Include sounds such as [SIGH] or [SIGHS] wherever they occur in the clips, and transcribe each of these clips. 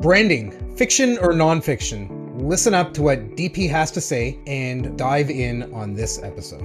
Branding, fiction or nonfiction? Listen up to what DP has to say and dive in on this episode.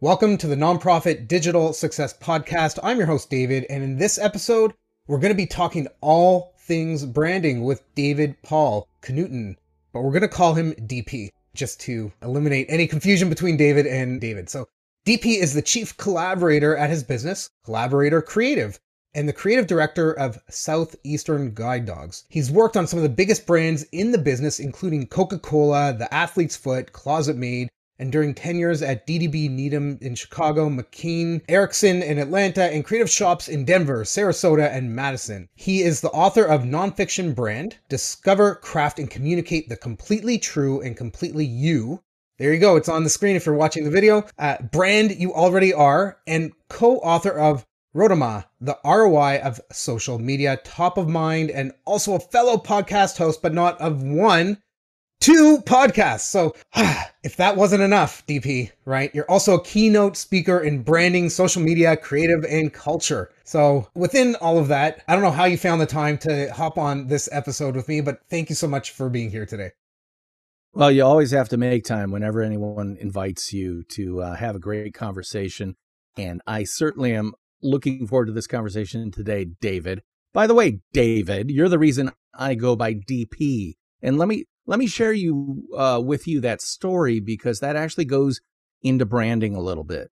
Welcome to the Nonprofit Digital Success Podcast. I'm your host, David, and in this episode, we're going to be talking all things branding with David Paul Knudten, but we're going to call him DP just to eliminate any confusion between David and David. So, DP is the chief collaborator at his business, Collaborator Creative, and the creative director of Southeastern Guide Dogs. He's worked on some of the biggest brands in the business, including Coca Cola, The Athlete's Foot, ClosetMaid, and during tenures at DDB Needham in Chicago, McCann, Erickson in Atlanta, and creative shops in Denver, Sarasota, and Madison. He is the author of nonfiction brand, Discover, Craft, and Communicate the Completely True and Completely You, there you go. It's on the screen if you're watching the video. Uh, brand you already are, and co-author of ROTOMA, the ROI of social media, top of mind, and also a fellow podcast host, but not of one, two podcasts. So [SIGHS] if that wasn't enough, DP, right? You're also a keynote speaker in branding, social media, creative, and culture. So within all of that, I don't know how you found the time to hop on this episode with me, but thank you so much for being here today. Well, you always have to make time whenever anyone invites you to uh, have a great conversation. And I certainly am looking forward to this conversation today, David. By the way, David, you're the reason I go by DP. And let me let me share you uh, with you that story because that actually goes into branding a little bit.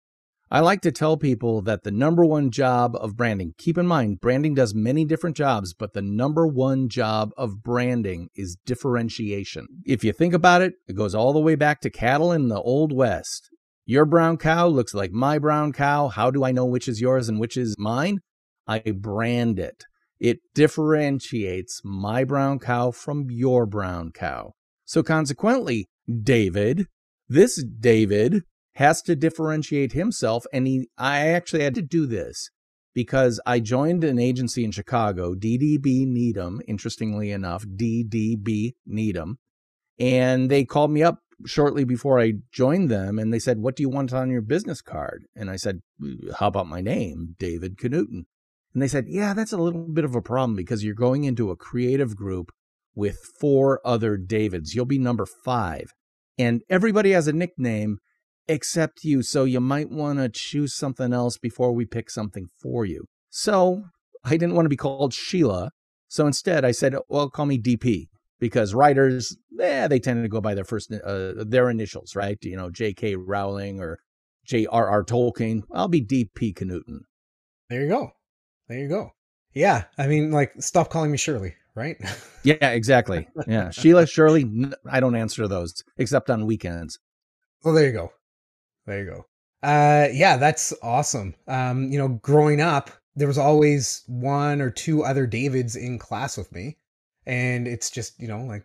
I like to tell people that the number one job of branding, keep in mind, branding does many different jobs, but the number one job of branding is differentiation. If you think about it, it goes all the way back to cattle in the Old West. Your brown cow looks like my brown cow. How do I know which is yours and which is mine? I brand it. It differentiates my brown cow from your brown cow. So consequently, David, this David has to differentiate himself. And he, I actually had to do this because I joined an agency in Chicago, DDB Needham, interestingly enough, DDB Needham. And they called me up shortly before I joined them and they said, What do you want on your business card? And I said, mm, How about my name, David Knudten? And they said, Yeah, that's a little bit of a problem because you're going into a creative group with four other Davids. You'll be number five. And everybody has a nickname except you, so you might want to choose something else before we pick something for you. So I didn't want to be called Sheila. So instead, I said, well, call me DP because writers, eh, they tend to go by their first, uh, their initials, right? You know, J.K. Rowling or J.R.R. Tolkien. I'll be DP Knudten. There you go. There you go. Yeah. I mean, like, stop calling me Shirley, right? [LAUGHS] yeah, exactly. Yeah. Sheila, Shirley, I don't answer those except on weekends. Well, there you go. There you go. Uh, yeah, that's awesome. Um, you know, growing up, there was always one or two other Davids in class with me, and it's just you know like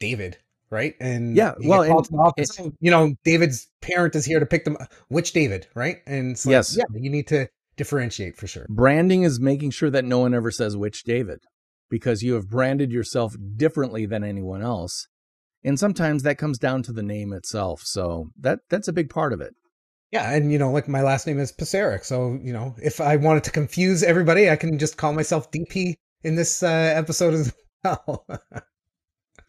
David, right? And yeah, well, and, office, you know, David's parent is here to pick them. Which David, right? And so, yes, yeah, you need to differentiate for sure. Branding is making sure that no one ever says which David, because you have branded yourself differently than anyone else, and sometimes that comes down to the name itself. So that that's a big part of it. Yeah, and you know, like my last name is Pisarek, so you know, if I wanted to confuse everybody, I can just call myself DP in this uh, episode as [LAUGHS] well.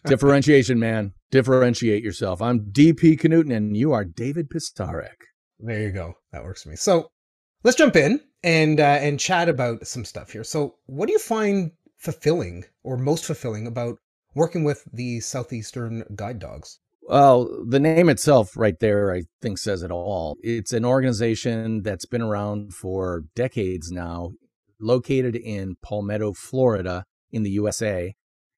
Differentiation, man. Differentiate yourself. I'm DP Knudten, and you are David Pisarek. There you go. That works for me. So let's jump in and uh, and chat about some stuff here. So, what do you find fulfilling or most fulfilling about working with the Southeastern Guide Dogs? Well, the name itself, right there, I think says it all. It's an organization that's been around for decades now, located in Palmetto, Florida, in the USA.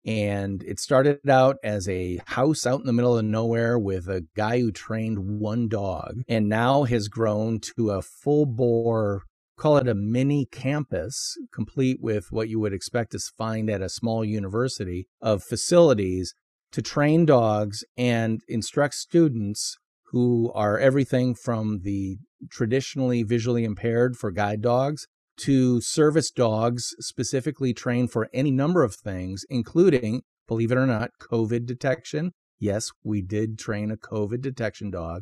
And it started out as a house out in the middle of nowhere with a guy who trained one dog, and now has grown to a full bore call it a mini campus, complete with what you would expect to find at a small university of facilities to train dogs and instruct students who are everything from the traditionally visually impaired for guide dogs to service dogs specifically trained for any number of things, including, believe it or not, COVID detection. Yes, we did train a COVID detection dog,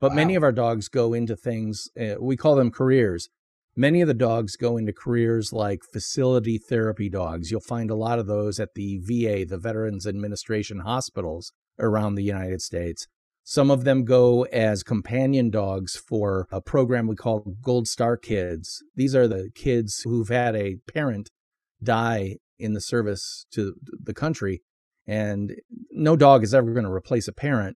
But Wow. many of our dogs go into things, uh, we call them careers. Many of the dogs go into careers like facility therapy dogs. You'll find a lot of those at the VA, the Veterans Administration hospitals around the United States. Some of them go as companion dogs for a program we call Gold Star Kids. These are the kids who've had a parent die in the service to the country. And no dog is ever going to replace a parent,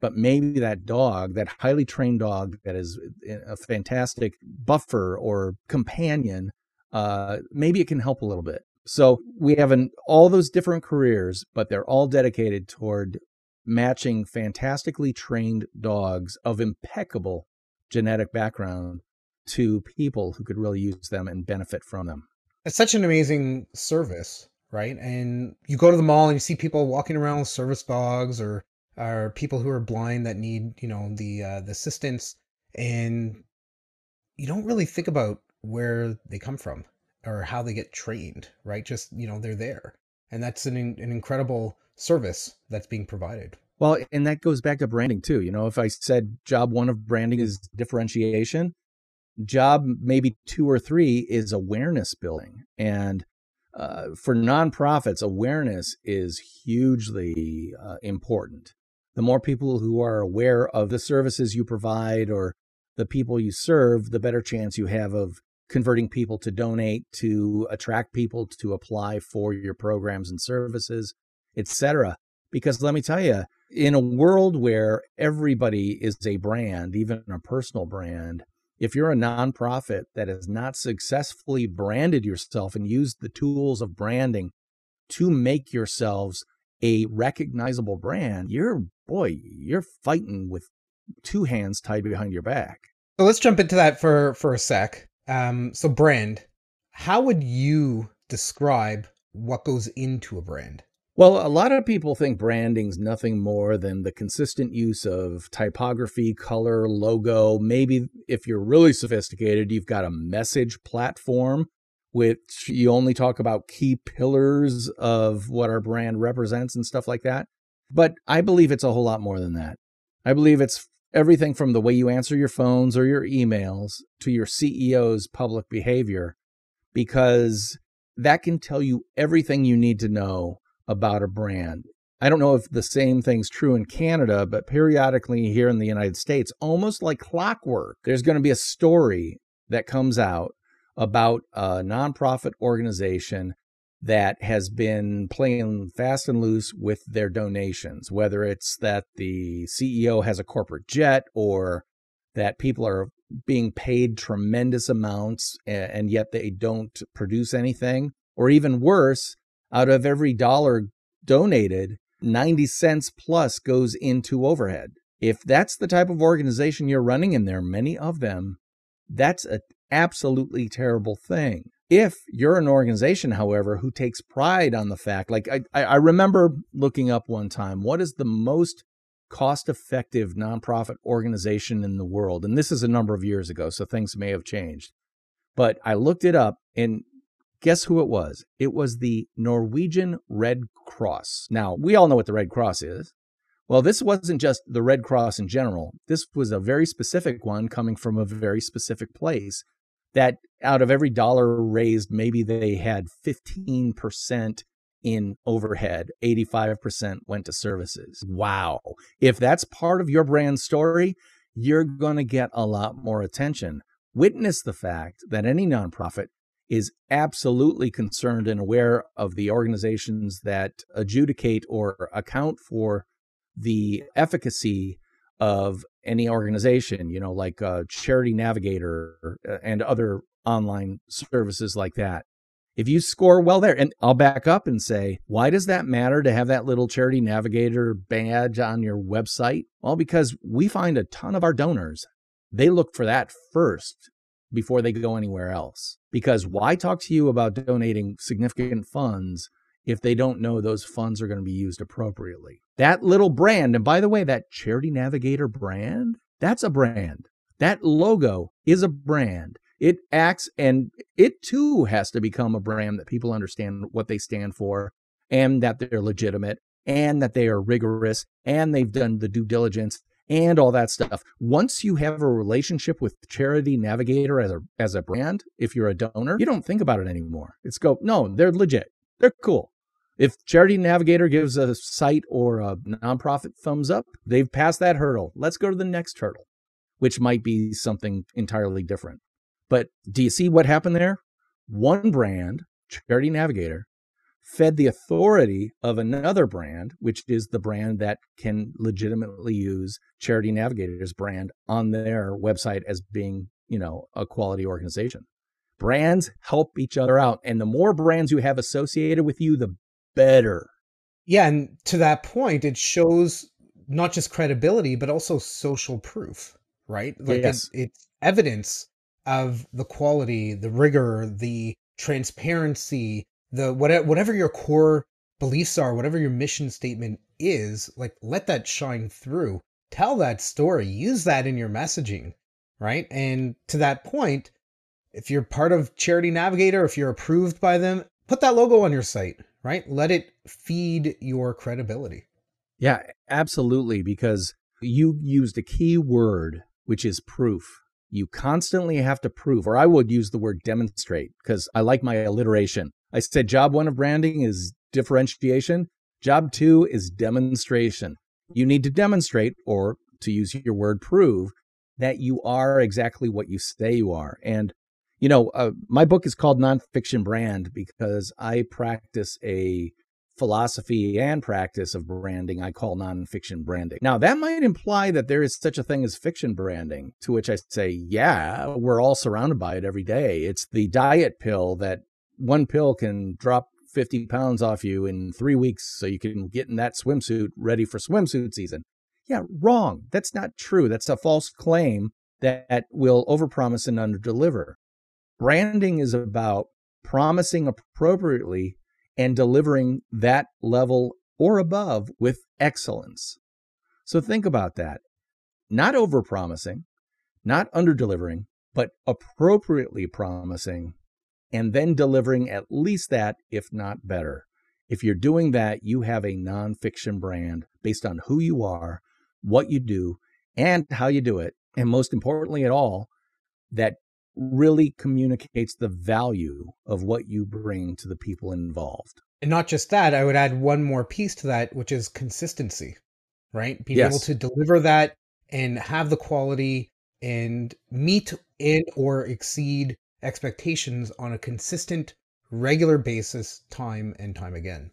but maybe that dog, that highly trained dog that is a fantastic buffer or companion, uh, maybe it can help a little bit. So we have an, all those different careers, but they're all dedicated toward matching fantastically trained dogs of impeccable genetic background to people who could really use them and benefit from them. It's such an amazing service, right? And you go to the mall and you see people walking around with service dogs or or people who are blind that need, you know, the uh, the assistance and you don't really think about where they come from or how they get trained, right? Just, you know, they're there. And that's an an incredible service that's being provided. Well, and that goes back to branding too. You know, if I said job one of branding is differentiation, job maybe two or three is awareness building. And uh, for nonprofits, awareness is hugely uh, important. The more people who are aware of the services you provide or the people you serve, the better chance you have of converting people to donate, to attract people to apply for your programs and services, etc. Because let me tell you, in a world where everybody is a brand, even a personal brand, if you're a nonprofit that has not successfully branded yourself and used the tools of branding to make yourselves a recognizable brand, you're, boy, you're fighting with two hands tied behind your back. So let's jump into that for for a sec. Um, so brand, how would you describe what goes into a brand? Well, a lot of people think branding's nothing more than the consistent use of typography, color, logo. Maybe if you're really sophisticated, you've got a message platform, which you only talk about key pillars of what our brand represents and stuff like that. But I believe it's a whole lot more than that. I believe it's everything from the way you answer your phones or your emails to your CEO's public behavior, because that can tell you everything you need to know about a brand. I don't know if the same thing's true in Canada, but periodically here in the United States, almost like clockwork, there's going to be a story that comes out about a nonprofit organization that has been playing fast and loose with their donations, whether it's that the CEO has a corporate jet or that people are being paid tremendous amounts and yet they don't produce anything, or even worse, out of every dollar donated, 90 cents plus goes into overhead. If that's the type of organization you're running, and there are many of them, that's an absolutely terrible thing. If you're an organization, however, who takes pride on the fact, like I, I remember looking up one time, what is the most cost effective nonprofit organization in the world? And this is a number of years ago, so things may have changed. But I looked it up, and Guess who it was? It was the Norwegian Red Cross. Now, we all know what the Red Cross is. Well, this wasn't just the Red Cross in general. This was a very specific one coming from a very specific place that out of every dollar raised, maybe they had 15% in overhead, 85% went to services. Wow. If that's part of your brand story, you're going to get a lot more attention. Witness the fact that any nonprofit is absolutely concerned and aware of the organizations that adjudicate or account for the efficacy of any organization, you know, like uh, Charity Navigator uh, and other online services like that. If you score well there, and I'll back up and say, why does that matter to have that little Charity Navigator badge on your website? Well, because we find a ton of our donors, they look for that first before they go anywhere else. Because why talk to you about donating significant funds if they don't know those funds are going to be used appropriately? That little brand, and by the way, that Charity Navigator brand, that's a brand. That logo is a brand. It acts and it too has to become a brand that people understand what they stand for and that they're legitimate and that they are rigorous and they've done the due diligence and all that stuff. Once you have a relationship with Charity Navigator as a as a brand, if you're a donor, you don't think about it anymore. It's go, no, they're legit. They're cool. If Charity Navigator gives a site or a nonprofit thumbs up, they've passed that hurdle. Let's go to the next hurdle, which might be something entirely different. But do you see what happened there? One brand, Charity Navigator, fed the authority of another brand, which is the brand that can legitimately use Charity Navigator's brand on their website as being, you know, a quality organization. Brands help each other out. And the more brands you have associated with you, the better. Yeah. And to that point, it shows not just credibility, but also social proof, right? Like yes. it, it's evidence of the quality, the rigor, the transparency, the whatever whatever your core beliefs are, whatever your mission statement is, like let that shine through. Tell that story. Use that in your messaging, right? And to that point, if you're part of Charity Navigator, if you're approved by them, put that logo on your site, right? Let it feed your credibility. Yeah, absolutely. Because you used a key word, which is proof. You constantly have to prove, or I would use the word demonstrate because I like my alliteration. I said job one of branding is differentiation. Job two is demonstration. You need to demonstrate, or to use your word, prove that you are exactly what you say you are. And, you know, uh, my book is called Nonfiction Brand because I practice a philosophy and practice of branding I call nonfiction branding. Now, that might imply that there is such a thing as fiction branding, to which I say, yeah, we're all surrounded by it every day. It's the diet pill that one pill can drop 50 pounds off you in three weeks so you can get in that swimsuit ready for swimsuit season. Yeah, wrong. That's not true. That's a false claim that will overpromise and underdeliver. Branding is about promising appropriately and delivering that level or above with excellence. So think about that. Not overpromising, not underdelivering, but appropriately promising and then delivering at least that, if not better. If you're doing that, you have a nonfiction brand based on who you are, what you do, and how you do it. And most importantly at all, that really communicates the value of what you bring to the people involved. And not just that, I would add one more piece to that, which is consistency, right? Being yes. able to deliver that and have the quality and meet in or exceed expectations on a consistent, regular basis, time and time again.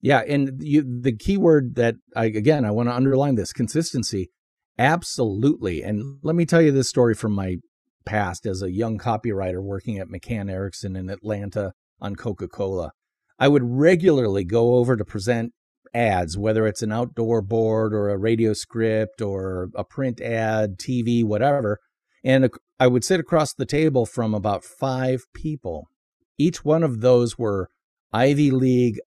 Yeah, and you, the key word that I again I want to underline this consistency. Absolutely. And let me tell you this story from my past as a young copywriter working at McCann Erickson in Atlanta on Coca-Cola. I would regularly go over to present ads, whether it's an outdoor board or a radio script or a print ad, TV, whatever. And I would sit across the table from about five people. Each one of those were Ivy League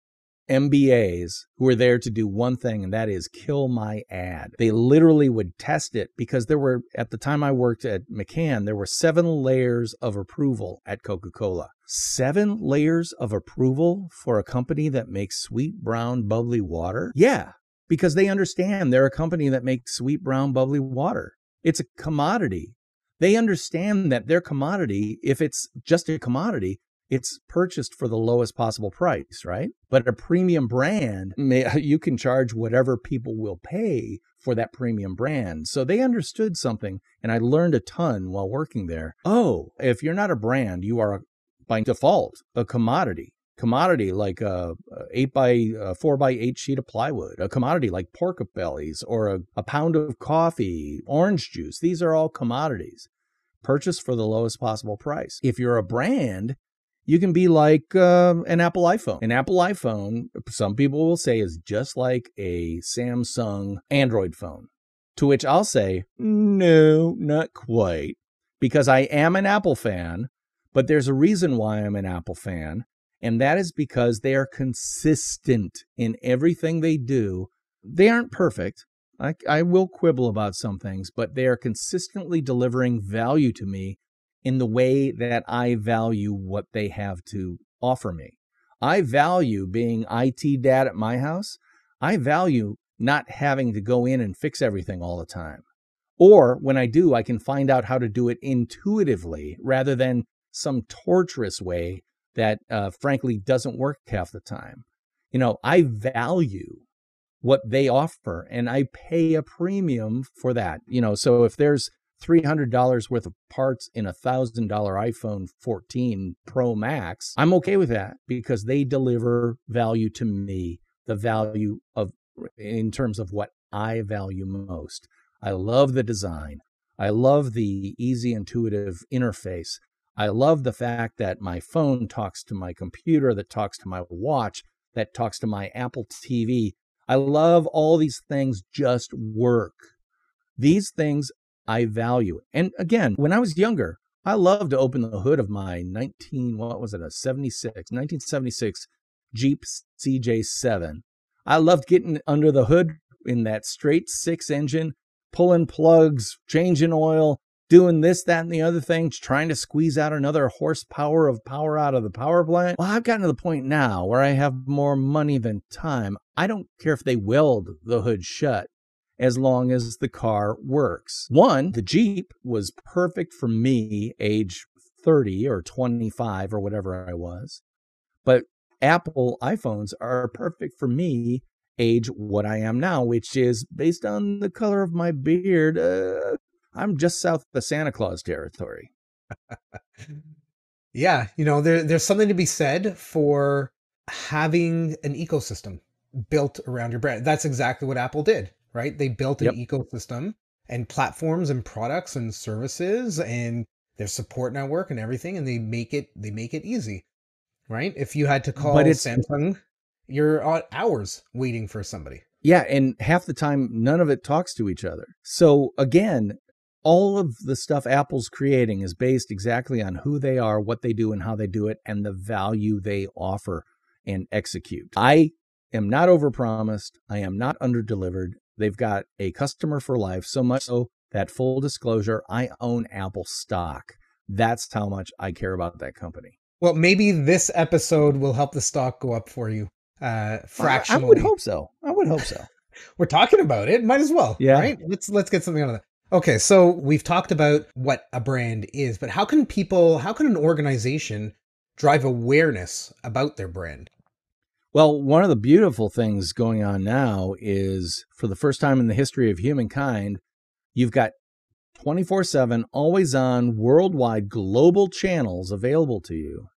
MBAs who were there to do one thing, and that is kill my ad. They literally would test it because there were, at the time I worked at McCann, there were seven layers of approval at Coca Cola. Seven layers of approval for a company that makes sweet, brown, bubbly water? Yeah, because they understand they're a company that makes sweet, brown, bubbly water. It's a commodity. They understand that their commodity, if it's just a commodity, it's purchased for the lowest possible price, right? But a premium brand, [LAUGHS] you can charge whatever people will pay for that premium brand. So they understood something, and I learned a ton while working there. Oh, if you're not a brand, you are by default a commodity. Commodity like a, eight by a four by eight sheet of plywood, a commodity like pork bellies or a, a pound of coffee, orange juice. These are all commodities purchased for the lowest possible price. If you're a brand, you can be like uh, an Apple iPhone. An Apple iPhone, some people will say, is just like a Samsung Android phone. To which I'll say, no, not quite. Because I am an Apple fan, but there's a reason why I'm an Apple fan. And that is because they are consistent in everything they do. They aren't perfect. I, I will quibble about some things, but they are consistently delivering value to me in the way that I value what they have to offer me. I value being IT dad at my house. I value not having to go in and fix everything all the time. Or when I do, I can find out how to do it intuitively rather than some torturous way that, uh, frankly, doesn't work half the time. You know, I value what they offer and I pay a premium for that. You know, so if there's $300 worth of parts in a $1,000 iPhone 14 Pro Max, I'm okay with that because they deliver value to me, the value of in terms of what I value most. I love the design. I love the easy, intuitive interface. I love the fact that my phone talks to my computer, that talks to my watch, that talks to my Apple TV. I love all these things just work. These things I value. And again, when I was younger, I loved to open the hood of my 19, what was it, a 76, 1976 Jeep CJ7. I loved getting under the hood in that straight six engine, pulling plugs, changing oil, doing this, that, and the other things, trying to squeeze out another horsepower of power out of the power plant. Well, I've gotten to the point now where I have more money than time. I don't care if they weld the hood shut as long as the car works. One, the Jeep was perfect for me, age 30 or 25 or whatever I was. But Apple iPhones are perfect for me, age what I am now, which is based on the color of my beard. Uh, I'm just south of Santa Claus territory. [LAUGHS] yeah, you know, there, there's something to be said for having an ecosystem built around your brand. That's exactly what Apple did right? They built an yep. ecosystem and platforms and products and services and their support network and everything, and they make it they make it easy, right? If you had to call but it's, Samsung, you're uh, hours waiting for somebody. Yeah, and half the time none of it talks to each other. So again, all of the stuff Apple's creating is based exactly on who they are, what they do, and how they do it, and the value they offer and execute. I am not overpromised. I am not underdelivered. They've got a customer for life, so much so that full disclosure, I own Apple stock. That's how much I care about that company. Well, maybe this episode will help the stock go up for you uh fractionally. I would hope so. I would hope so. [LAUGHS] We're talking about it. Might as well. Yeah. Right? Let's let's get something out of that. Okay, so we've talked about what a brand is, but how can people, how can an organization drive awareness about their brand? Well, one of the beautiful things going on now is for the first time in the history of humankind, you've got 24 7, always on, worldwide global channels available to you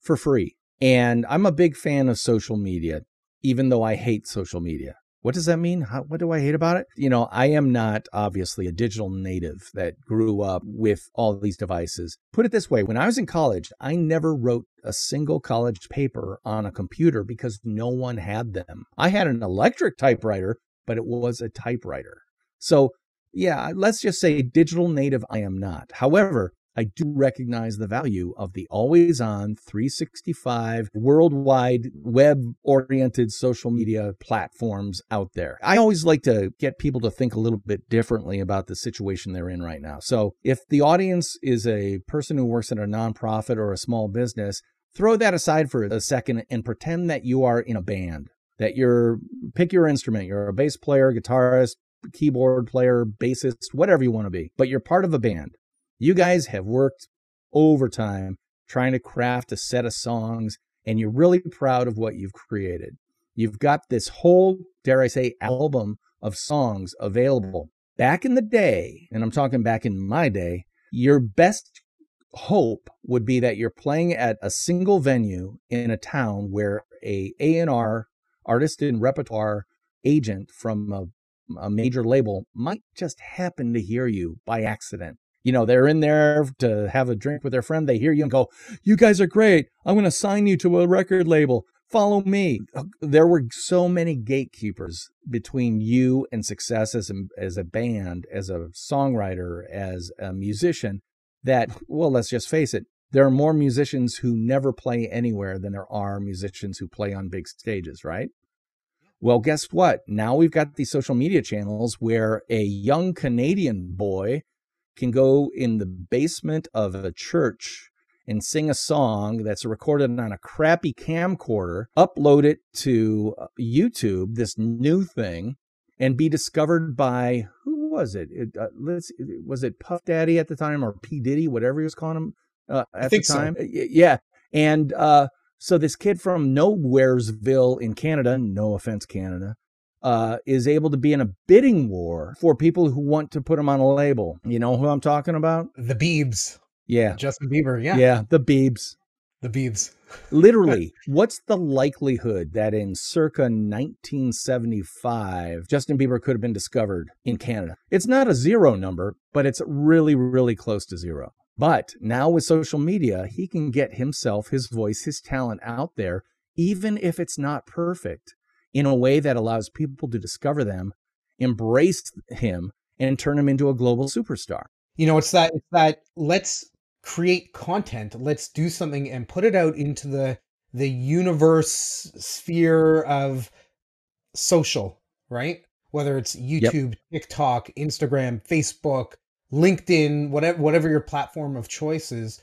for free. And I'm a big fan of social media, even though I hate social media. What does that mean? How, what do I hate about it? You know, I am not obviously a digital native that grew up with all these devices. Put it this way when I was in college, I never wrote a single college paper on a computer because no one had them. I had an electric typewriter, but it was a typewriter. So, yeah, let's just say digital native I am not. However, I do recognize the value of the always on 365 worldwide web oriented social media platforms out there. I always like to get people to think a little bit differently about the situation they're in right now. So if the audience is a person who works at a nonprofit or a small business, throw that aside for a second and pretend that you are in a band, that you're, pick your instrument, you're a bass player, guitarist, keyboard player, bassist, whatever you want to be, but you're part of a band. You guys have worked overtime trying to craft a set of songs, and you're really proud of what you've created. You've got this whole, dare I say, album of songs available. Back in the day, and I'm talking back in my day, your best hope would be that you're playing at a single venue in a town where a A&R artist in repertoire agent from a, a major label might just happen to hear you by accident you know, they're in there to have a drink with their friend. They hear you and go, You guys are great. I'm going to sign you to a record label. Follow me. Uh, there were so many gatekeepers between you and success as a, as a band, as a songwriter, as a musician that, well, let's just face it, there are more musicians who never play anywhere than there are musicians who play on big stages, right? Well, guess what? Now we've got these social media channels where a young Canadian boy can go in the basement of a church and sing a song that's recorded on a crappy camcorder, upload it to uh, YouTube, this new thing, and be discovered by who was it? it uh, let's was it Puff Daddy at the time or P Diddy, whatever he was calling him uh, at the time. So. Yeah, and uh, so this kid from Nowheresville in Canada, no offense, Canada, uh, is able to be in a bidding war for people who want to put him on a label. You know who I'm talking about? The Biebs. Yeah. Justin Bieber. Yeah. Yeah. The Biebs. The Biebs. [LAUGHS] Literally, what's the likelihood that in circa 1975, Justin Bieber could have been discovered in Canada? It's not a zero number, but it's really, really close to zero. But now with social media, he can get himself, his voice, his talent out there, even if it's not perfect, in a way that allows people to discover them, embrace him, and turn him into a global superstar. You know, it's that it's that let's create content, let's do something and put it out into the the universe sphere of social, right? Whether it's YouTube, yep. TikTok, Instagram, Facebook, LinkedIn, whatever whatever your platform of choice is.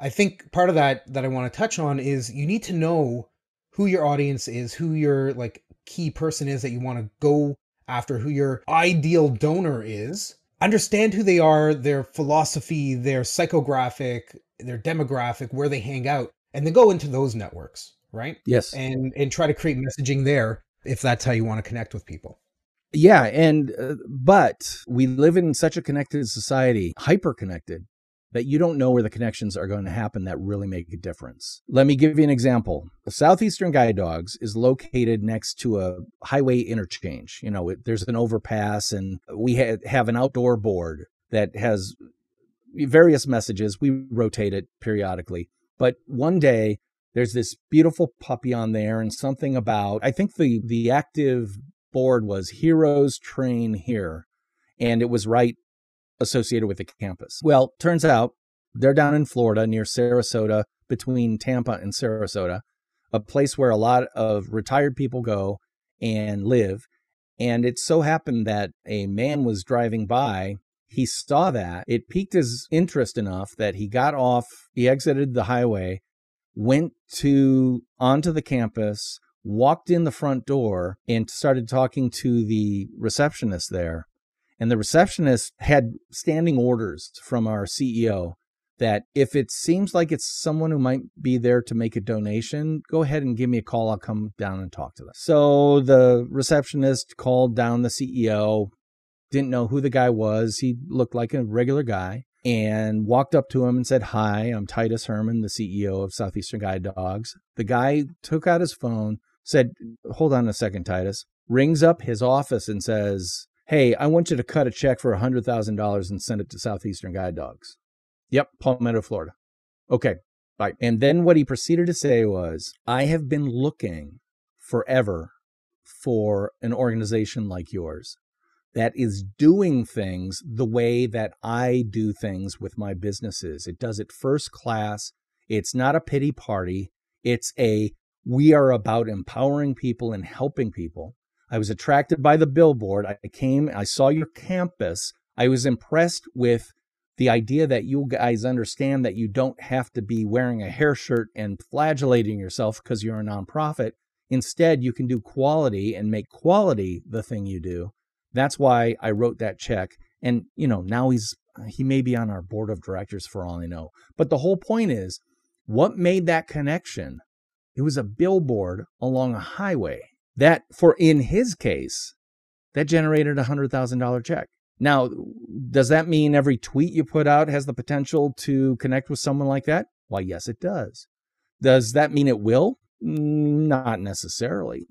I think part of that that I want to touch on is you need to know who your audience is, who your like key person is that you want to go after, who your ideal donor is. Understand who they are, their philosophy, their psychographic, their demographic, where they hang out, and then go into those networks, right? Yes. And and try to create messaging there if that's how you want to connect with people. Yeah, and uh, but we live in such a connected society, hyper connected, that you don't know where the connections are going to happen that really make a difference. Let me give you an example. The Southeastern Guide Dogs is located next to a highway interchange. You know, it, there's an overpass, and we ha- have an outdoor board that has various messages. We rotate it periodically. But one day, there's this beautiful puppy on there, and something about, I think the, the active board was Heroes Train Here, and it was right associated with the campus. Well, turns out they're down in Florida near Sarasota, between Tampa and Sarasota, a place where a lot of retired people go and live. And it so happened that a man was driving by. He saw that. It piqued his interest enough that he got off, he exited the highway, went to onto the campus, walked in the front door and started talking to the receptionist there. And the receptionist had standing orders from our CEO that if it seems like it's someone who might be there to make a donation, go ahead and give me a call. I'll come down and talk to them. So the receptionist called down the CEO, didn't know who the guy was. He looked like a regular guy and walked up to him and said, Hi, I'm Titus Herman, the CEO of Southeastern Guide Dogs. The guy took out his phone, said, Hold on a second, Titus, rings up his office and says, Hey, I want you to cut a check for $100,000 and send it to Southeastern Guide Dogs. Yep, Palmetto, Florida. Okay, bye. And then what he proceeded to say was, I have been looking forever for an organization like yours that is doing things the way that I do things with my businesses. It does it first class. It's not a pity party. It's a we are about empowering people and helping people. I was attracted by the billboard. I came, I saw your campus. I was impressed with the idea that you guys understand that you don't have to be wearing a hair shirt and flagellating yourself because you're a nonprofit. Instead, you can do quality and make quality the thing you do. That's why I wrote that check. And, you know, now he's, he may be on our board of directors for all I know. But the whole point is what made that connection it was a billboard along a highway that, for in his case, that generated a $100,000 check. Now, does that mean every tweet you put out has the potential to connect with someone like that? Why, yes, it does. Does that mean it will? Not necessarily.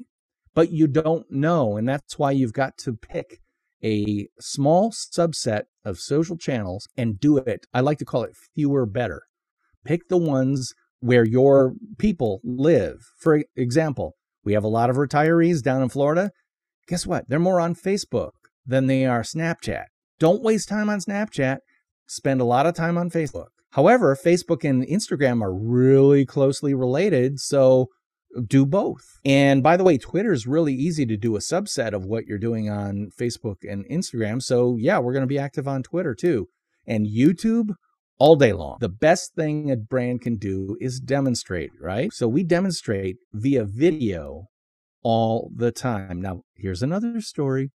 But you don't know. And that's why you've got to pick a small subset of social channels and do it. I like to call it fewer better. Pick the ones where your people live. For example, we have a lot of retirees down in Florida. Guess what? They're more on Facebook than they are Snapchat. Don't waste time on Snapchat. Spend a lot of time on Facebook. However, Facebook and Instagram are really closely related, so do both. And by the way, Twitter is really easy to do a subset of what you're doing on Facebook and Instagram. So, yeah, we're going to be active on Twitter too. And YouTube, all day long. The best thing a brand can do is demonstrate, right? So we demonstrate via video all the time. Now, here's another story.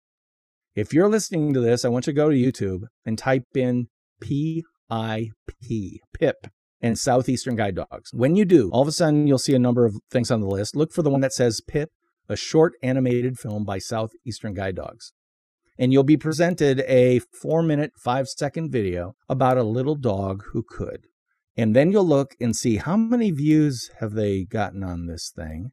If you're listening to this, I want you to go to YouTube and type in P I P, PIP, and Southeastern Guide Dogs. When you do, all of a sudden you'll see a number of things on the list. Look for the one that says PIP, a short animated film by Southeastern Guide Dogs. And you'll be presented a four minute, five second video about a little dog who could. And then you'll look and see how many views have they gotten on this thing.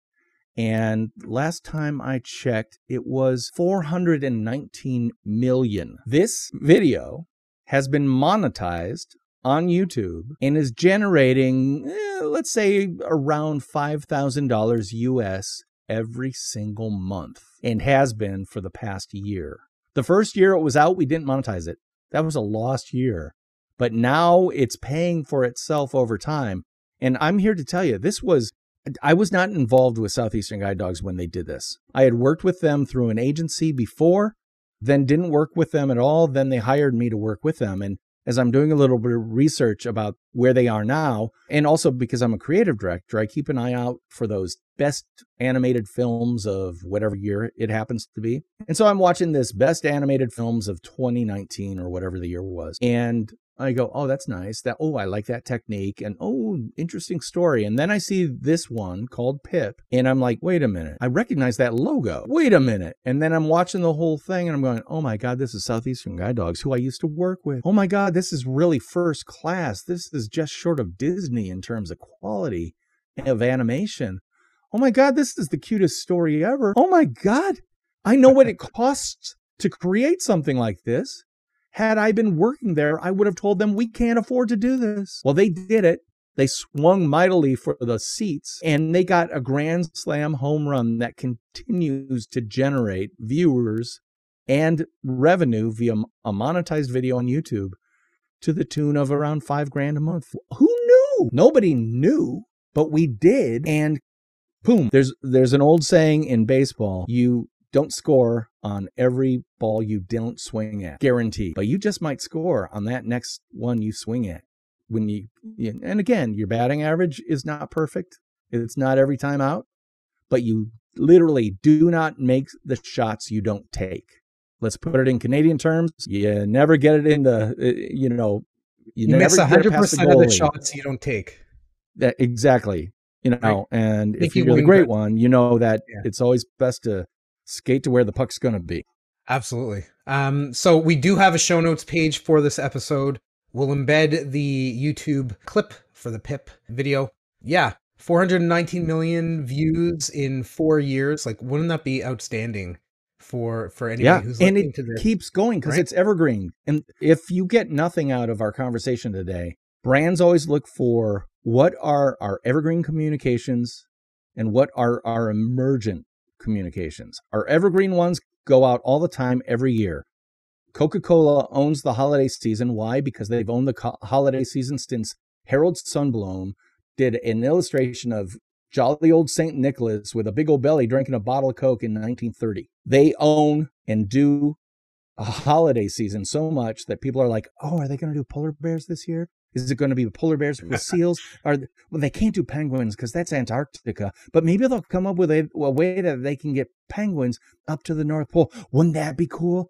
And last time I checked, it was 419 million. This video has been monetized on YouTube and is generating, eh, let's say, around $5,000 US every single month and has been for the past year. The first year it was out, we didn't monetize it. That was a lost year. But now it's paying for itself over time. And I'm here to tell you, this was, I was not involved with Southeastern Guide Dogs when they did this. I had worked with them through an agency before, then didn't work with them at all. Then they hired me to work with them. And as I'm doing a little bit of research about where they are now, and also because I'm a creative director, I keep an eye out for those best animated films of whatever year it happens to be. And so I'm watching this best animated films of 2019 or whatever the year was. And I go, oh, that's nice. That oh, I like that technique, and oh, interesting story. And then I see this one called Pip, and I'm like, wait a minute, I recognize that logo. Wait a minute, and then I'm watching the whole thing, and I'm going, oh my god, this is Southeastern Guide Dogs, who I used to work with. Oh my god, this is really first class. This is just short of Disney in terms of quality of animation. Oh my god, this is the cutest story ever. Oh my god, I know what it [LAUGHS] costs to create something like this. Had I been working there, I would have told them we can't afford to do this. Well, they did it. They swung mightily for the seats and they got a grand slam home run that continues to generate viewers and revenue via a monetized video on YouTube to the tune of around five grand a month. Who knew? Nobody knew, but we did. And boom, there's, there's an old saying in baseball. You don't score on every ball you don't swing at, guarantee. But you just might score on that next one you swing at. When you, and again, your batting average is not perfect. It's not every time out, but you literally do not make the shots you don't take. Let's put it in Canadian terms. You never get it in the, uh, you know, you, you miss 100% of the shots you don't take. That, exactly. You know, right. and if, you're the great one, you know that yeah. it's always best to skate to where the puck's going to be. Absolutely. Um, so we do have a show notes page for this episode. We'll embed the YouTube clip for the PIP video. Yeah, 419 million views in four years. Like, wouldn't that be outstanding for for anybody yeah, who's and it to this? keeps going because right? it's evergreen. And if you get nothing out of our conversation today, brands always look for what are our evergreen communications and what are our emergent communications. Our evergreen ones go out all the time every year. Coca Cola owns the holiday season. Why? Because they've owned the co- holiday season since Harold Sundblom did an illustration of jolly old St. Nicholas with a big old belly drinking a bottle of Coke in 1930. They own and do a holiday season so much that people are like, oh, are they going to do polar bears this year? Is it going to be polar bears with [LAUGHS] seals? Or well, they can't do penguins because that's Antarctica. But maybe they'll come up with a, a, way that they can get penguins up to the North Pole. Wouldn't that be cool?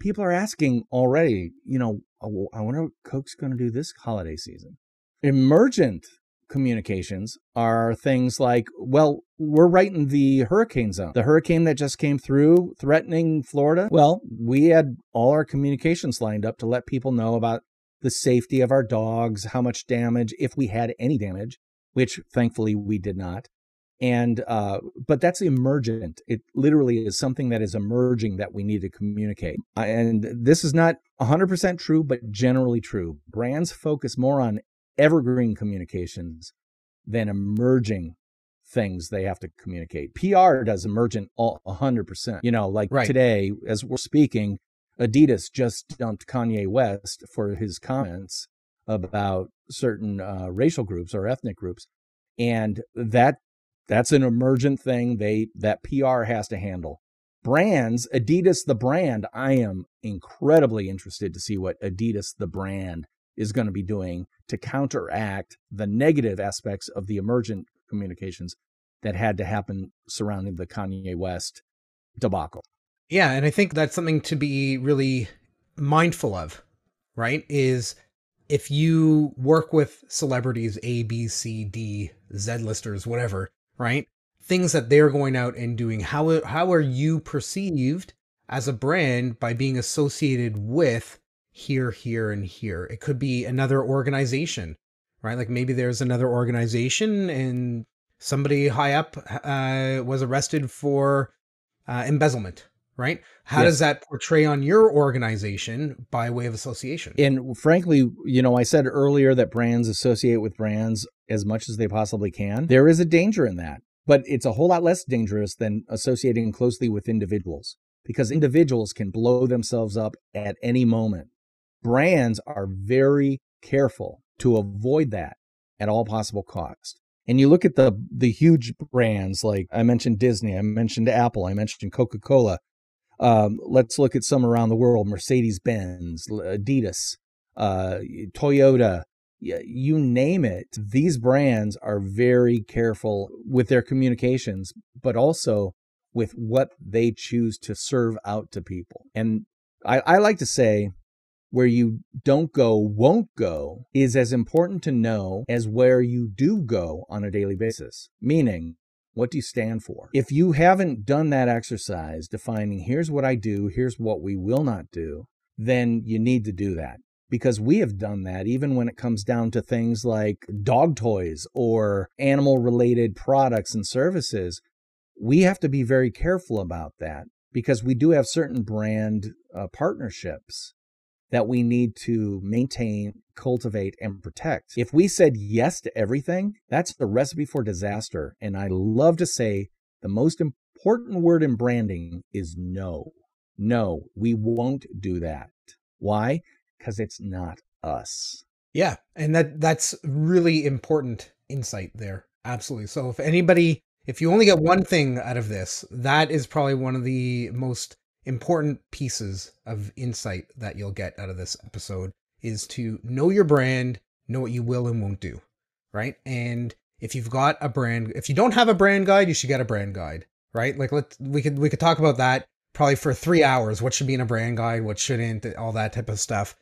People are asking already. You know, oh, I wonder what Coke's going to do this holiday season. Emergent communications are things like, well, we're right in the hurricane zone. The hurricane that just came through threatening Florida. Well, we had all our communications lined up to let people know about the safety of our dogs, how much damage, if we had any damage, which thankfully we did not. And, uh, but that's emergent. It literally is something that is emerging that we need to communicate. And this is not 100% true, but generally true. Brands focus more on evergreen communications than emerging things they have to communicate. PR does emergent all 100%. You know, like right. today, as we're speaking, Adidas just dumped Kanye West for his comments about certain uh, racial groups or ethnic groups, and that that's an emergent thing they that PR has to handle. Brands, Adidas the brand, I am incredibly interested to see what Adidas the brand is going to be doing to counteract the negative aspects of the emergent communications that had to happen surrounding the Kanye West debacle. Yeah, and I think that's something to be really mindful of, right? Is if you work with celebrities A, B, C, D, Z listers, whatever, right? Things that they're going out and doing, how how are you perceived as a brand by being associated with here, here, and here? It could be another organization, right? Like maybe there's another organization and somebody high up uh, was arrested for uh, embezzlement, right? How yes. does that portray on your organization by way of association? And frankly, you know, I said earlier that brands associate with brands as much as they possibly can. There is a danger in that, but it's a whole lot less dangerous than associating closely with individuals because individuals can blow themselves up at any moment. Brands are very careful to avoid that at all possible cost. And you look at the the huge brands like I mentioned Disney, I mentioned Apple, I mentioned Coca Cola. Um, let's look at some around the world: Mercedes Benz, Adidas, uh, Toyota. You name it. These brands are very careful with their communications, but also with what they choose to serve out to people. And I, I like to say where you don't go, won't go, is as important to know as where you do go on a daily basis. Meaning, what do you stand for? If you haven't done that exercise defining here's what I do, here's what we will not do, then you need to do that. Because we have done that even when it comes down to things like dog toys or animal related products and services. We have to be very careful about that because we do have certain brand uh, partnerships that we need to maintain, cultivate, and protect. If we said yes to everything, that's the recipe for disaster. And I love to say the most important word in branding is no. No, we won't do that. Why? Because it's not us. Yeah, and that that's really important insight there. Absolutely. So if anybody if you only get one thing out of this, that is probably one of the most important pieces of insight that you'll get out of this episode is to know your brand, know what you will and won't do, right? And if you've got a brand, if you don't have a brand guide, you should get a brand guide, right? Like let we could we could talk about that probably for 3 hours, what should be in a brand guide, what shouldn't, all that type of stuff.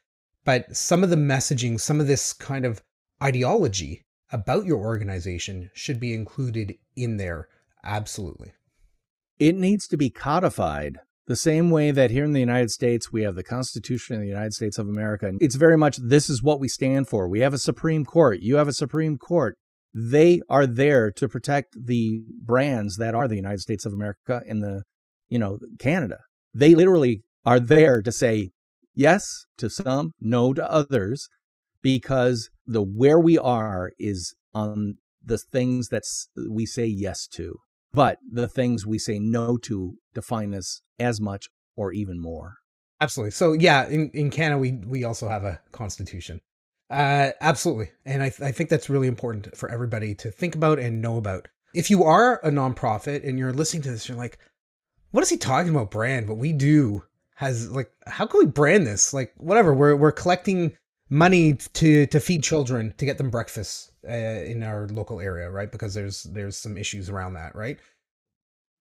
But some of the messaging, some of this kind of ideology about your organization should be included in there absolutely. It needs to be codified the same way that here in the United States, we have the Constitution of the United States of America. It's very much this is what we stand for. We have a Supreme Court. You have a Supreme Court. They are there to protect the brands that are the United States of America and the, you know, Canada. They literally are there to say yes to some, no to others, because the where we are is on the things that we say yes to. But the things we say no to define us as much or even more. Absolutely. So yeah, in, in Canada we we also have a constitution. Uh, absolutely, and I, th- I think that's really important for everybody to think about and know about. If you are a nonprofit and you're listening to this, you're like, "What is he talking about? Brand? What we do has like, how can we brand this? Like, whatever. We're we're collecting money to to feed children to get them breakfast uh, in our local area, right? Because there's there's some issues around that, right?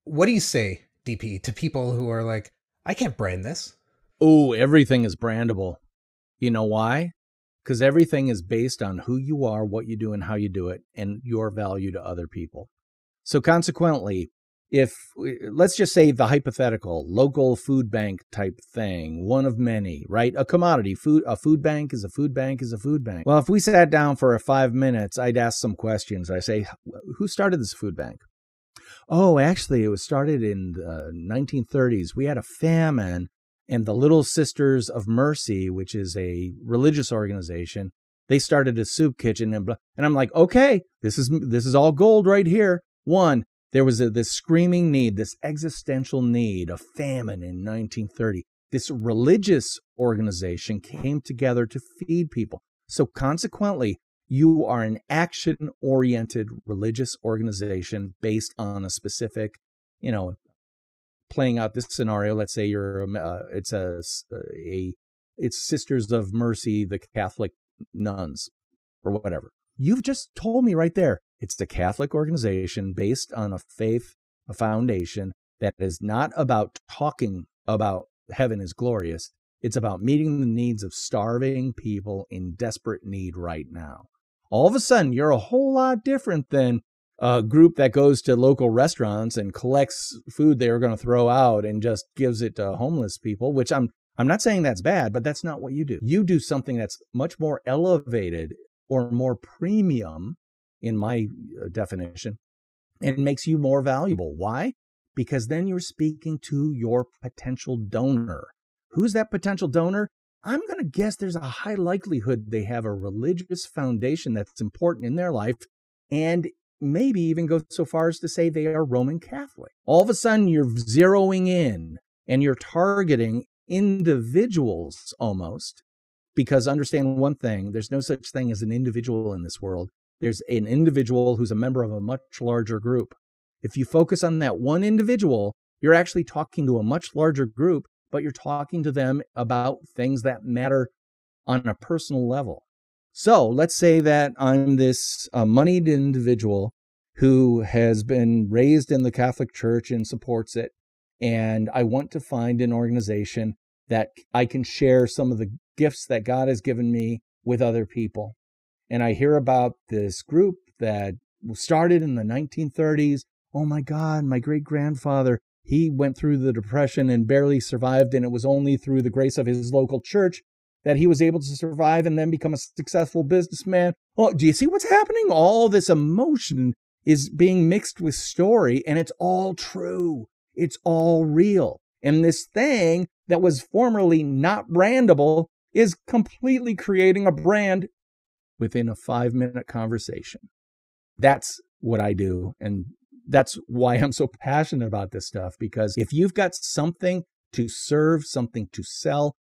What do you say, DP, to people who are like, I can't brand this? Oh, everything is brandable. You know why? Because everything is based on who you are, what you do, and how you do it, and your value to other people. So, consequently, if let's just say the hypothetical local food bank type thing one of many right? A commodity food a food bank is a food bank is a food bank. Well if we sat down for 5 minutes i'd ask some questions. I say who started this food bank? Oh actually it was started in the 1930s we had a famine and the little sisters of mercy which is a religious organization they started a soup kitchen and, and i'm like okay this is this is all gold right here. One there was a, this screaming need, this existential need, a famine in 1930. This religious organization came together to feed people. So consequently, you are an action oriented religious organization based on a specific, you know, playing out this scenario. Let's say you're, uh, it's a, a, it's Sisters of Mercy, the Catholic nuns, or whatever. You've just told me right there it's the Catholic organization based on a faith, a foundation that is not about talking about heaven is glorious. It's about meeting the needs of starving people in desperate need right now. All of a sudden, you're a whole lot different than a group that goes to local restaurants and collects food they are going to throw out and just gives it to homeless people, which I'm I'm not saying that's bad, but that's not what you do. You do something that's much more elevated or more premium in my uh, definition and makes you more valuable. Why? Because then you're speaking to your potential donor. Who's that potential donor? I'm going to guess there's a high likelihood they have a religious foundation that's important in their life and maybe even go so far as to say they are Roman Catholic. All of a sudden, you're zeroing in and you're targeting individuals almost because understand one thing there's no such thing as an individual in this world. There's an individual who's a member of a much larger group. If you focus on that one individual, you're actually talking to a much larger group, but you're talking to them about things that matter on a personal level. So let's say that I'm this uh, moneyed individual who has been raised in the Catholic Church and supports it. And I want to find an organization that I can share some of the gifts that God has given me with other people. And I hear about this group that started in the 1930s. Oh my God, my great grandfather, he went through the Depression and barely survived. And it was only through the grace of his local church that he was able to survive and then become a successful businessman. Oh, do you see what's happening? All this emotion is being mixed with story, and it's all true. It's all real. And this thing that was formerly not brandable is completely creating a brand within a five minute conversation. That's what I do. And that's why I'm so passionate about this stuff because if you've got something to serve, something to sell,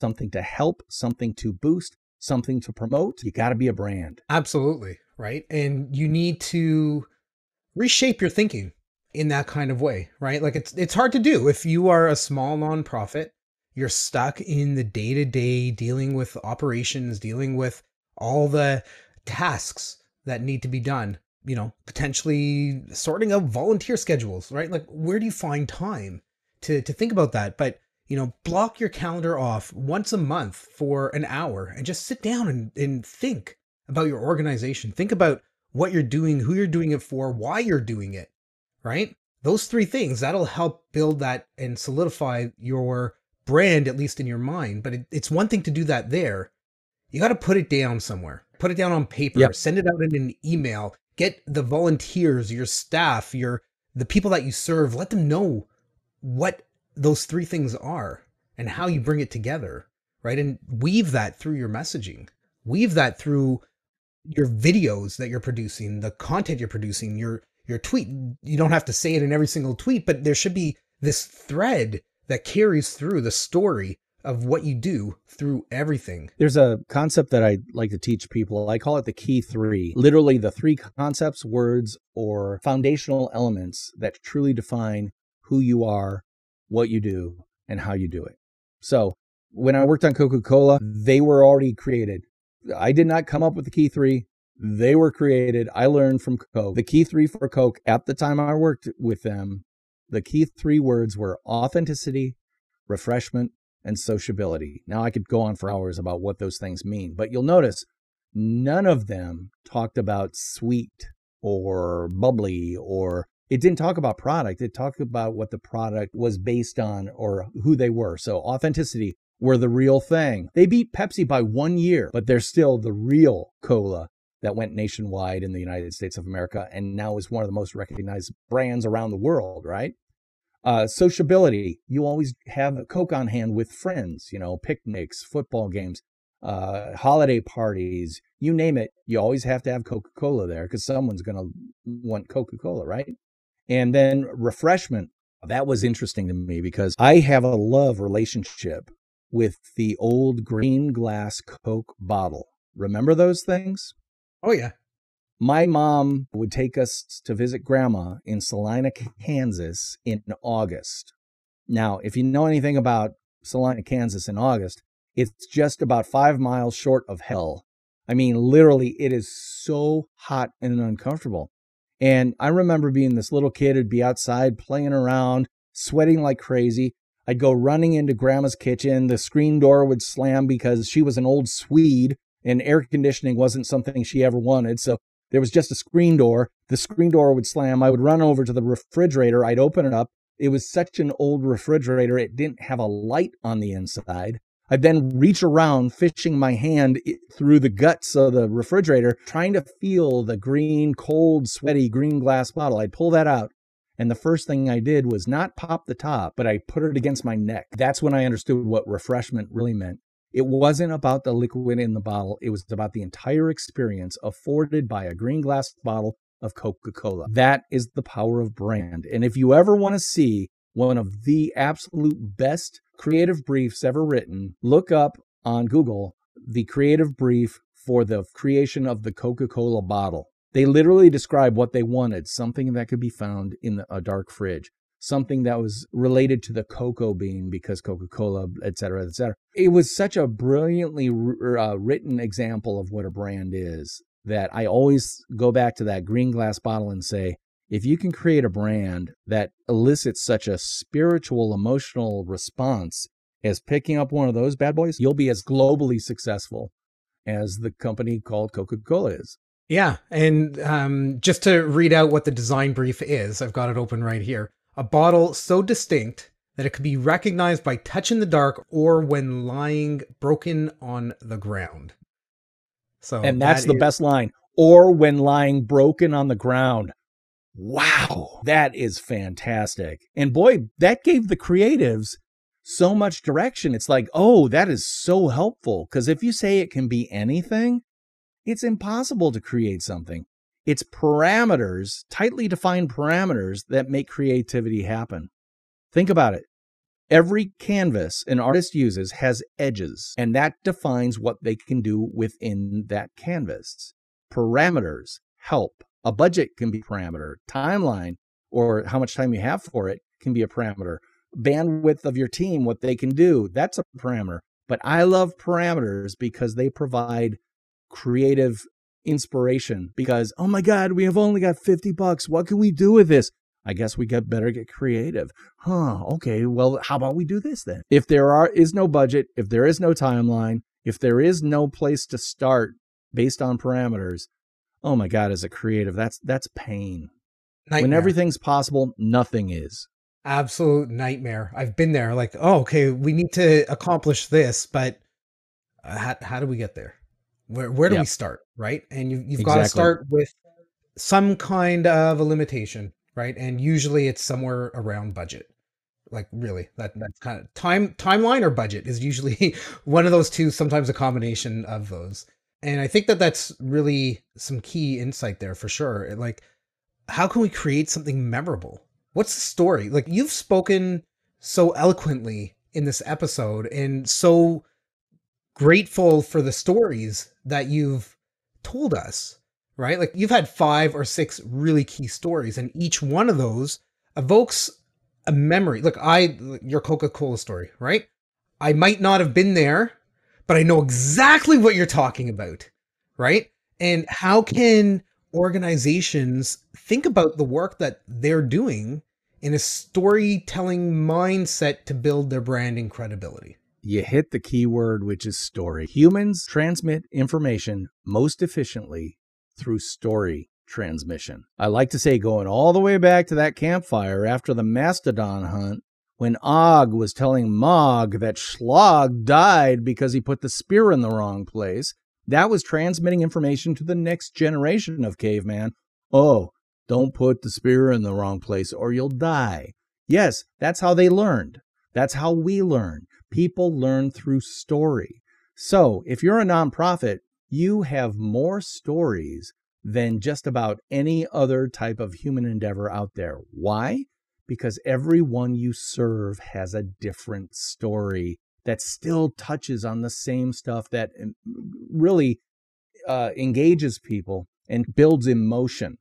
something to help, something to boost, something to promote, you got to be a brand. Absolutely. Right. And you need to reshape your thinking in that kind of way, right? Like it's it's hard to do if you are a small nonprofit, you're stuck in the day-to-day dealing with operations, dealing with all the tasks that need to be done, you know, potentially sorting out volunteer schedules, right? Like where do you find time to to think about that? But you know, block your calendar off once a month for an hour and just sit down and, and think about your organization. Think about what you're doing, who you're doing it for, why you're doing it, right? Those three things that'll help build that and solidify your brand, at least in your mind. But it, it's one thing to do that there. You got to put it down somewhere, put it down on paper, yep. send it out in an email, get the volunteers, your staff, your the people that you serve, let them know what those three things are and how you bring it together, right? And weave that through your messaging, weave that through your videos that you're producing, the content you're producing, your your tweet. You don't have to say it in every single tweet, but there should be this thread that carries through the story of what you do through everything. There's a concept that I like to teach people. I call it the key three. Literally, the three concepts, words, or foundational elements that truly define who you are what you do, and how you do it. So when I worked on Coca Cola, they were already created. I did not come up with the key three. They were created. I learned from Coke. The key three for Coke at the time I worked with them, the key three words were authenticity, refreshment, and sociability. Now I could go on for hours about what those things mean, but you'll notice none of them talked about sweet or bubbly or it didn't talk about product. It talked about what the product was based on or who they were. So authenticity were the real thing. They beat Pepsi by one year, but they're still the real cola that went nationwide in the United States of America and now is one of the most recognized brands around the world, right? Uh, sociability. You always have a Coke on hand with friends, you know, picnics, football games, uh, holiday parties, you name it. You always have to have Coca Cola there because someone's going to want Coca Cola, right? And then refreshment. That was interesting to me because I have a love relationship with the old green glass Coke bottle. Remember those things? Oh, yeah. My mom would take us to visit grandma in Salina, Kansas in August. Now, if you know anything about Salina, Kansas in August, it's just about five miles short of hell. I mean, literally, it is so hot and uncomfortable. And I remember being this little kid who'd be outside playing around sweating like crazy. I'd go running into grandma's kitchen. The screen door would slam because she was an old Swede and air conditioning wasn't something she ever wanted. So there was just a screen door. The screen door would slam. I would run over to the refrigerator. I'd open it up. It was such an old refrigerator, it didn't have a light on the inside. I'd then reach around, fishing my hand through the guts of the refrigerator, trying to feel the green, cold, sweaty green glass bottle. I'd pull that out. And the first thing I did was not pop the top, but I put it against my neck. That's when I understood what refreshment really meant. It wasn't about the liquid in the bottle, it was about the entire experience afforded by a green glass bottle of Coca Cola. That is the power of brand. And if you ever want to see one of the absolute best creative briefs ever written, look up on Google the creative brief for the creation of the Coca Cola bottle. They literally describe what they wanted something that could be found in a dark fridge, something that was related to the cocoa bean because Coca Cola, et cetera, et cetera. It was such a brilliantly uh, written example of what a brand is that I always go back to that green glass bottle and say, if you can create a brand that elicits such a spiritual, emotional response as picking up one of those bad boys, you'll be as globally successful as the company called Coca Cola is. Yeah. And um, just to read out what the design brief is, I've got it open right here a bottle so distinct that it could be recognized by touch in the dark or when lying broken on the ground. So And that's that the is... best line. Or when lying broken on the ground. Wow, that is fantastic. And boy, that gave the creatives so much direction. It's like, oh, that is so helpful. Because if you say it can be anything, it's impossible to create something. It's parameters, tightly defined parameters that make creativity happen. Think about it. Every canvas an artist uses has edges, and that defines what they can do within that canvas. Parameters help. A budget can be a parameter. Timeline, or how much time you have for it, can be a parameter. Bandwidth of your team, what they can do, that's a parameter. But I love parameters because they provide creative inspiration because, oh my God, we have only got 50 bucks. What can we do with this? I guess we get better get creative. Huh, okay, well, how about we do this then? If there are is no budget, if there is no timeline, if there is no place to start based on parameters, oh my God, as a creative, that's that's pain. Nightmare. When everything's possible, nothing is. Absolute nightmare. I've been there. Like, oh, okay, we need to accomplish this, but uh, how, how do we get there? Where where do yep. we start, right? And you, you've exactly. got to start with some kind of a limitation, right? And usually it's somewhere around budget. Like really, that that's kind of time timeline or budget is usually [LAUGHS] one of those two. Sometimes a combination of those. And I think that that's really some key insight there for sure. Like, how can we create something memorable? What's the story? Like you've spoken so eloquently in this episode and so grateful for the stories that you've told us, right? Like you've had five or six really key stories, and each one of those evokes a memory. Look, I, your Coca Cola story, right? I might not have been there, but I know exactly what you're talking about, right? And how can organizations think about the work that they're doing in a storytelling mindset to build their branding credibility? You hit the key word, which is story. Humans transmit information most efficiently through story transmission. I like to say, going all the way back to that campfire after the mastodon hunt, when Og was telling Mog that Schlog died because he put the spear in the wrong place, that was transmitting information to the next generation of caveman. Oh, don't put the spear in the wrong place or you'll die. Yes, that's how they learned. That's how we learn. People learn through story. So if you're a nonprofit, you have more stories than just about any other type of human endeavor out there. Why? Because everyone you serve has a different story that still touches on the same stuff that um, really uh, engages people and builds emotion.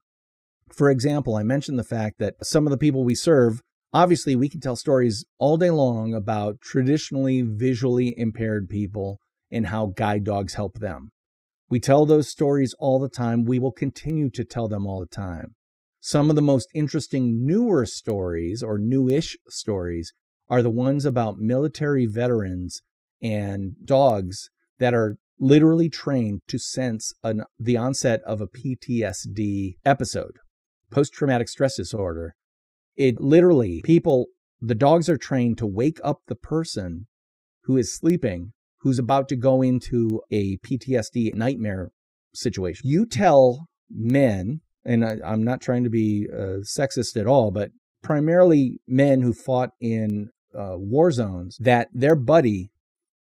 For example, I mentioned the fact that some of the people we serve Obviously, we can tell stories all day long about traditionally visually impaired people and how guide dogs help them. We tell those stories all the time. We will continue to tell them all the time. some of the most interesting newer stories or newish stories are the ones about military veterans and dogs that are literally trained to sense an, the onset of a PTSD episode, post traumatic stress disorder. It literally, people, the dogs are trained to wake up the person who is sleeping, who's about to go into a PTSD nightmare situation. You tell men, and I, am not trying to be uh, sexist at all, but primarily men who fought in uh, war zones, that their buddy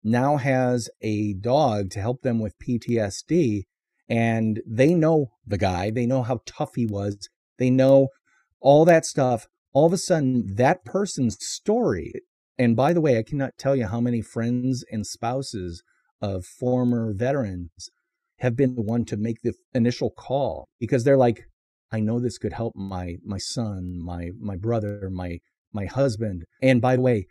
now has a dog to help them with PTSD. And they know the guy, they know how tough he was, they know all that stuff. All of a sudden, that person's story, and by the way, I cannot tell you how many friends and spouses of former veterans have been the one to make the initial call because they're like, I know this could help my my son, my my brother, my my husband. And by the way,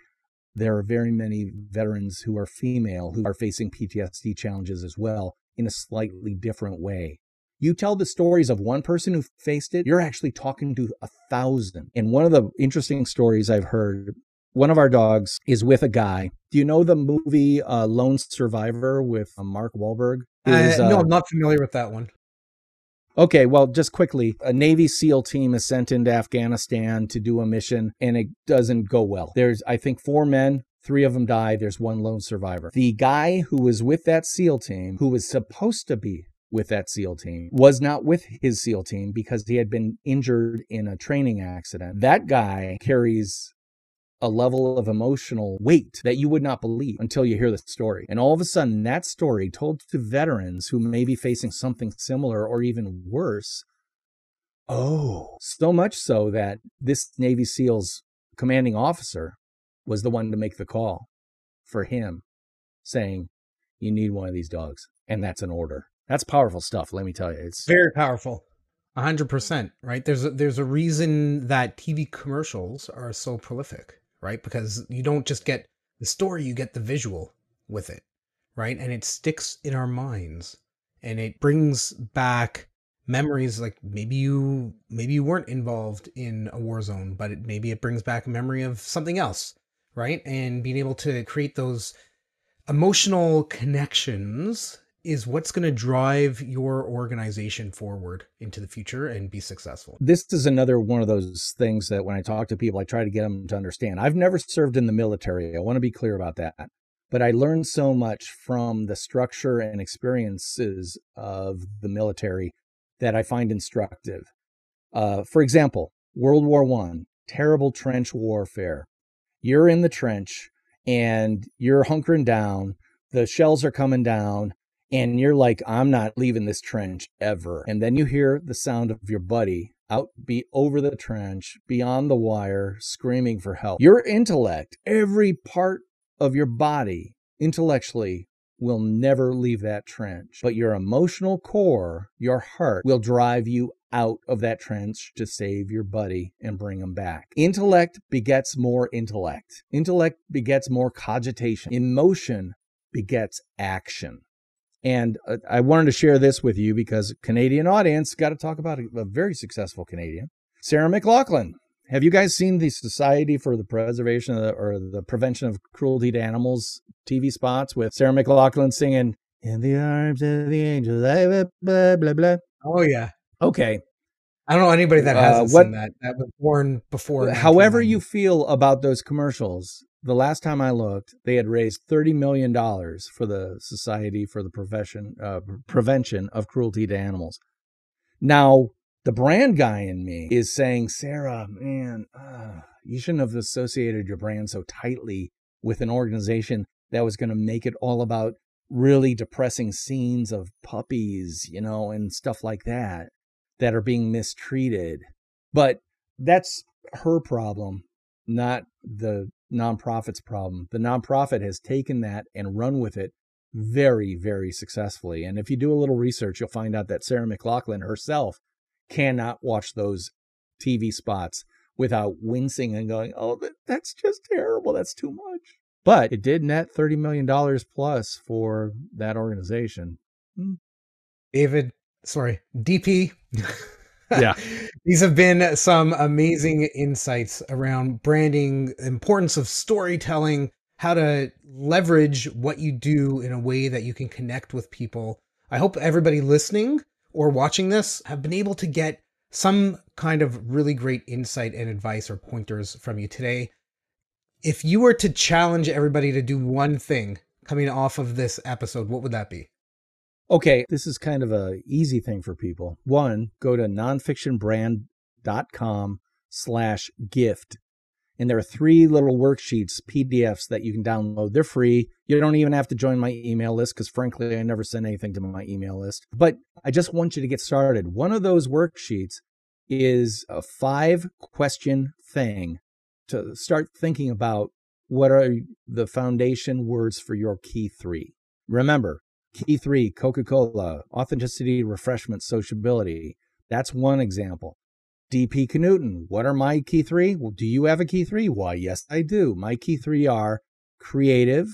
there are very many veterans who are female who are facing PTSD challenges as well in a slightly different way. You tell the stories of one person who faced it, you're actually talking to a thousand. And one of the interesting stories I've heard, one of our dogs is with a guy. Do you know the movie uh, Lone Survivor with uh, Mark Wahlberg? uh, no, I'm not familiar with that one. Okay, well, just quickly, a Navy SEAL team is sent into Afghanistan to do a mission and it doesn't go well. There's, I think, four men. Three of them die. There's one lone survivor. The guy who was with that SEAL team, who was supposed to be with that SEAL team, was not with his SEAL team because he had been injured in a training accident. That guy carries a level of emotional weight that you would not believe until you hear the story. And all of a sudden, that story told to veterans who may be facing something similar or even worse. Oh, so much so that this Navy SEAL's commanding officer was the one to make the call for him, saying, You need one of these dogs. And that's an order. That's powerful stuff, let me tell you. It's very powerful. 100%, right? There's a, there's a reason that TV commercials are so prolific right? Because you don't just get the story, you get the visual with it, right? And it sticks in our minds and it brings back memories like maybe you maybe you weren't involved in a war zone but it, maybe it brings back a memory of something else right and being able to create those emotional connections is what's going to drive your organization forward into the future and be successful. This is another one of those things that when I talk to people, I try to get them to understand. I've never served in the military. I want to be clear about that. But I learned so much from the structure and experiences of the military that I find instructive. Uh, for example, World War One, terrible trench warfare. You're in the trench and you're hunkering down. The shells are coming down and you're like, I'm not leaving this trench ever. And then you hear the sound of your buddy out be over the trench, beyond the wire, screaming for help. Your intellect, every part of your body, intellectually, will never leave that trench. But your emotional core, your heart, will drive you out of that trench to save your buddy and bring him back. Intellect begets more intellect. Intellect begets more cogitation. Emotion begets action. And uh, I wanted to share this with you because Canadian audience got to talk about a, a, very successful Canadian, Sarah McLachlan. Have you guys seen the Society for the Preservation the, or the Prevention of Cruelty to Animals TV spots with Sarah McLachlan singing "In the Arms of the Angels"? Blah blah blah. blah. Oh yeah. Okay. I don't know anybody that hasn't uh, what, seen that. That was born before. However you feel about those commercials, the last time I looked, they had raised thirty million dollars for the Society for the Profession uh, Prevention of Cruelty to Animals. Now, the brand guy in me is saying, Sarah, man, uh, you shouldn't have associated your brand so tightly with an organization that was going to make it all about really depressing scenes of puppies, you know, and stuff like that that are being mistreated. But that's her problem, not the nonprofit's problem. The nonprofit has taken that and run with it very, very successfully. And if you do a little research, you'll find out that Sarah McLachlan herself cannot watch those TV spots without wincing and going, oh, that's just terrible. That's too much. But it did net $30 million plus for that organization. Hmm. David, sorry, DP. [LAUGHS] yeah. [LAUGHS] These have been some amazing insights around branding, importance of storytelling, how to leverage what you do in a way that you can connect with people. I hope everybody listening or watching this have been able to get some kind of really great insight and advice or pointers from you today. If you were to challenge everybody to do one thing coming off of this episode, what would that be? Okay, this is kind of a easy thing for people. One, go to nonfictionbrand.com slash gift. And there are three little worksheets, PDFs that you can download. They're free. You don't even have to join my email list because, frankly, I never send anything to my email list. But I just want you to get started. One of those worksheets is a five question thing to start thinking about what are the foundation words for your key three. Remember, Key three, Coca Cola, authenticity, refreshment, sociability. That's one example. DP Knudten, what are my key three? Well, do you have a key three? Why, yes, I do. My key three are creative.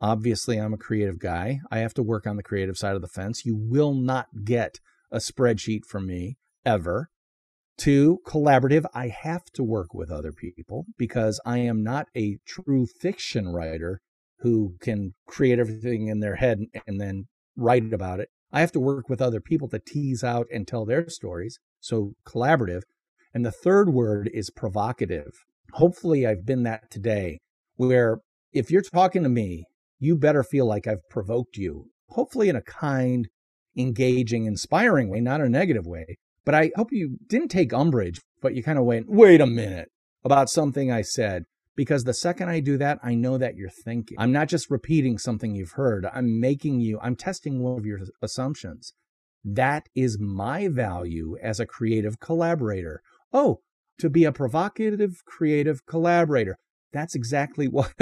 Obviously, I'm a creative guy. I have to work on the creative side of the fence. You will not get a spreadsheet from me ever. Two, collaborative. I have to work with other people because I am not a true fiction writer who can create everything in their head and then write about it. I have to work with other people to tease out and tell their stories. So collaborative. And the third word is provocative. Hopefully, I've been that today, where if you're talking to me, you better feel like I've provoked you, hopefully in a kind, engaging, inspiring way, not a negative way. But I hope you didn't take umbrage, but you kind of went, wait a minute about something I said because the second I do that, I know that you're thinking. I'm not just repeating something you've heard, I'm making you, I'm testing one of your assumptions. That is my value as a creative collaborator. Oh, to be a provocative creative collaborator. That's exactly [LAUGHS] what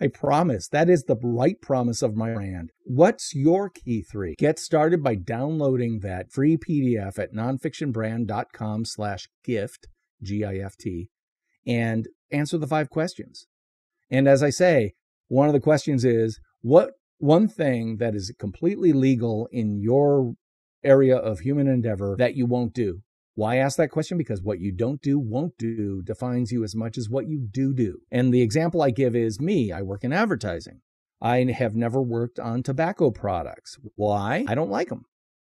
I promise. That is the right promise of my brand. What's your key three? Get started by downloading that free PDF at nonfictionbrand.com slash gift, G-I-F-T, and answer the five questions. And as I say, one of the questions is what one thing that is completely legal in your area of human endeavor that you won't do? Why ask that question? Because what you don't do, won't do, defines you as much as what you do do. And the example I give is me. I work in advertising. I have never worked on tobacco products. Why? I don't like them.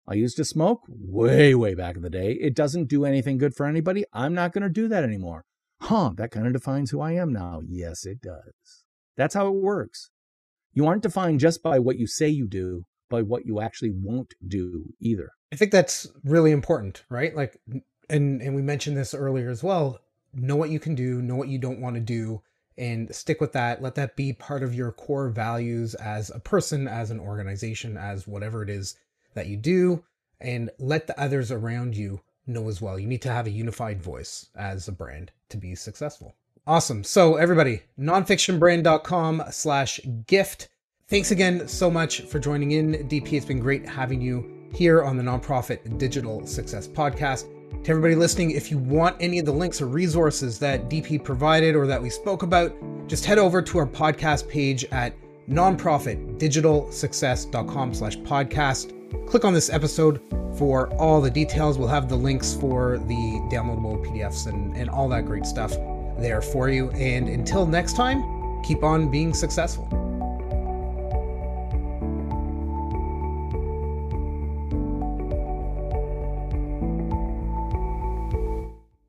I used to smoke way, way back in the day. It doesn't do anything good for anybody. I'm not going to do that anymore huh, that kind of defines who I am now. Yes, it does. That's how it works. You aren't defined just by what you say you do, by what you actually won't do either. I think that's really important, right? Like, and and we mentioned this earlier as well. Know what you can do, know what you don't want to do, and stick with that. Let that be part of your core values as a person, as an organization, as whatever it is that you do, and let the others around you know as well. You need to have a unified voice as a brand to be successful. Awesome. So everybody, nonfictionbrand.com slash gift. Thanks again so much for joining in, DP. It's been great having you here on the Nonprofit Digital Success Podcast. To everybody listening, if you want any of the links or resources that DP provided or that we spoke about, just head over to our podcast page at nonprofitdigitalsuccess.com slash podcast click on this episode for all the details. We'll have the links for the downloadable PDFs and, and all that great stuff there for you. And until next time, keep on being successful.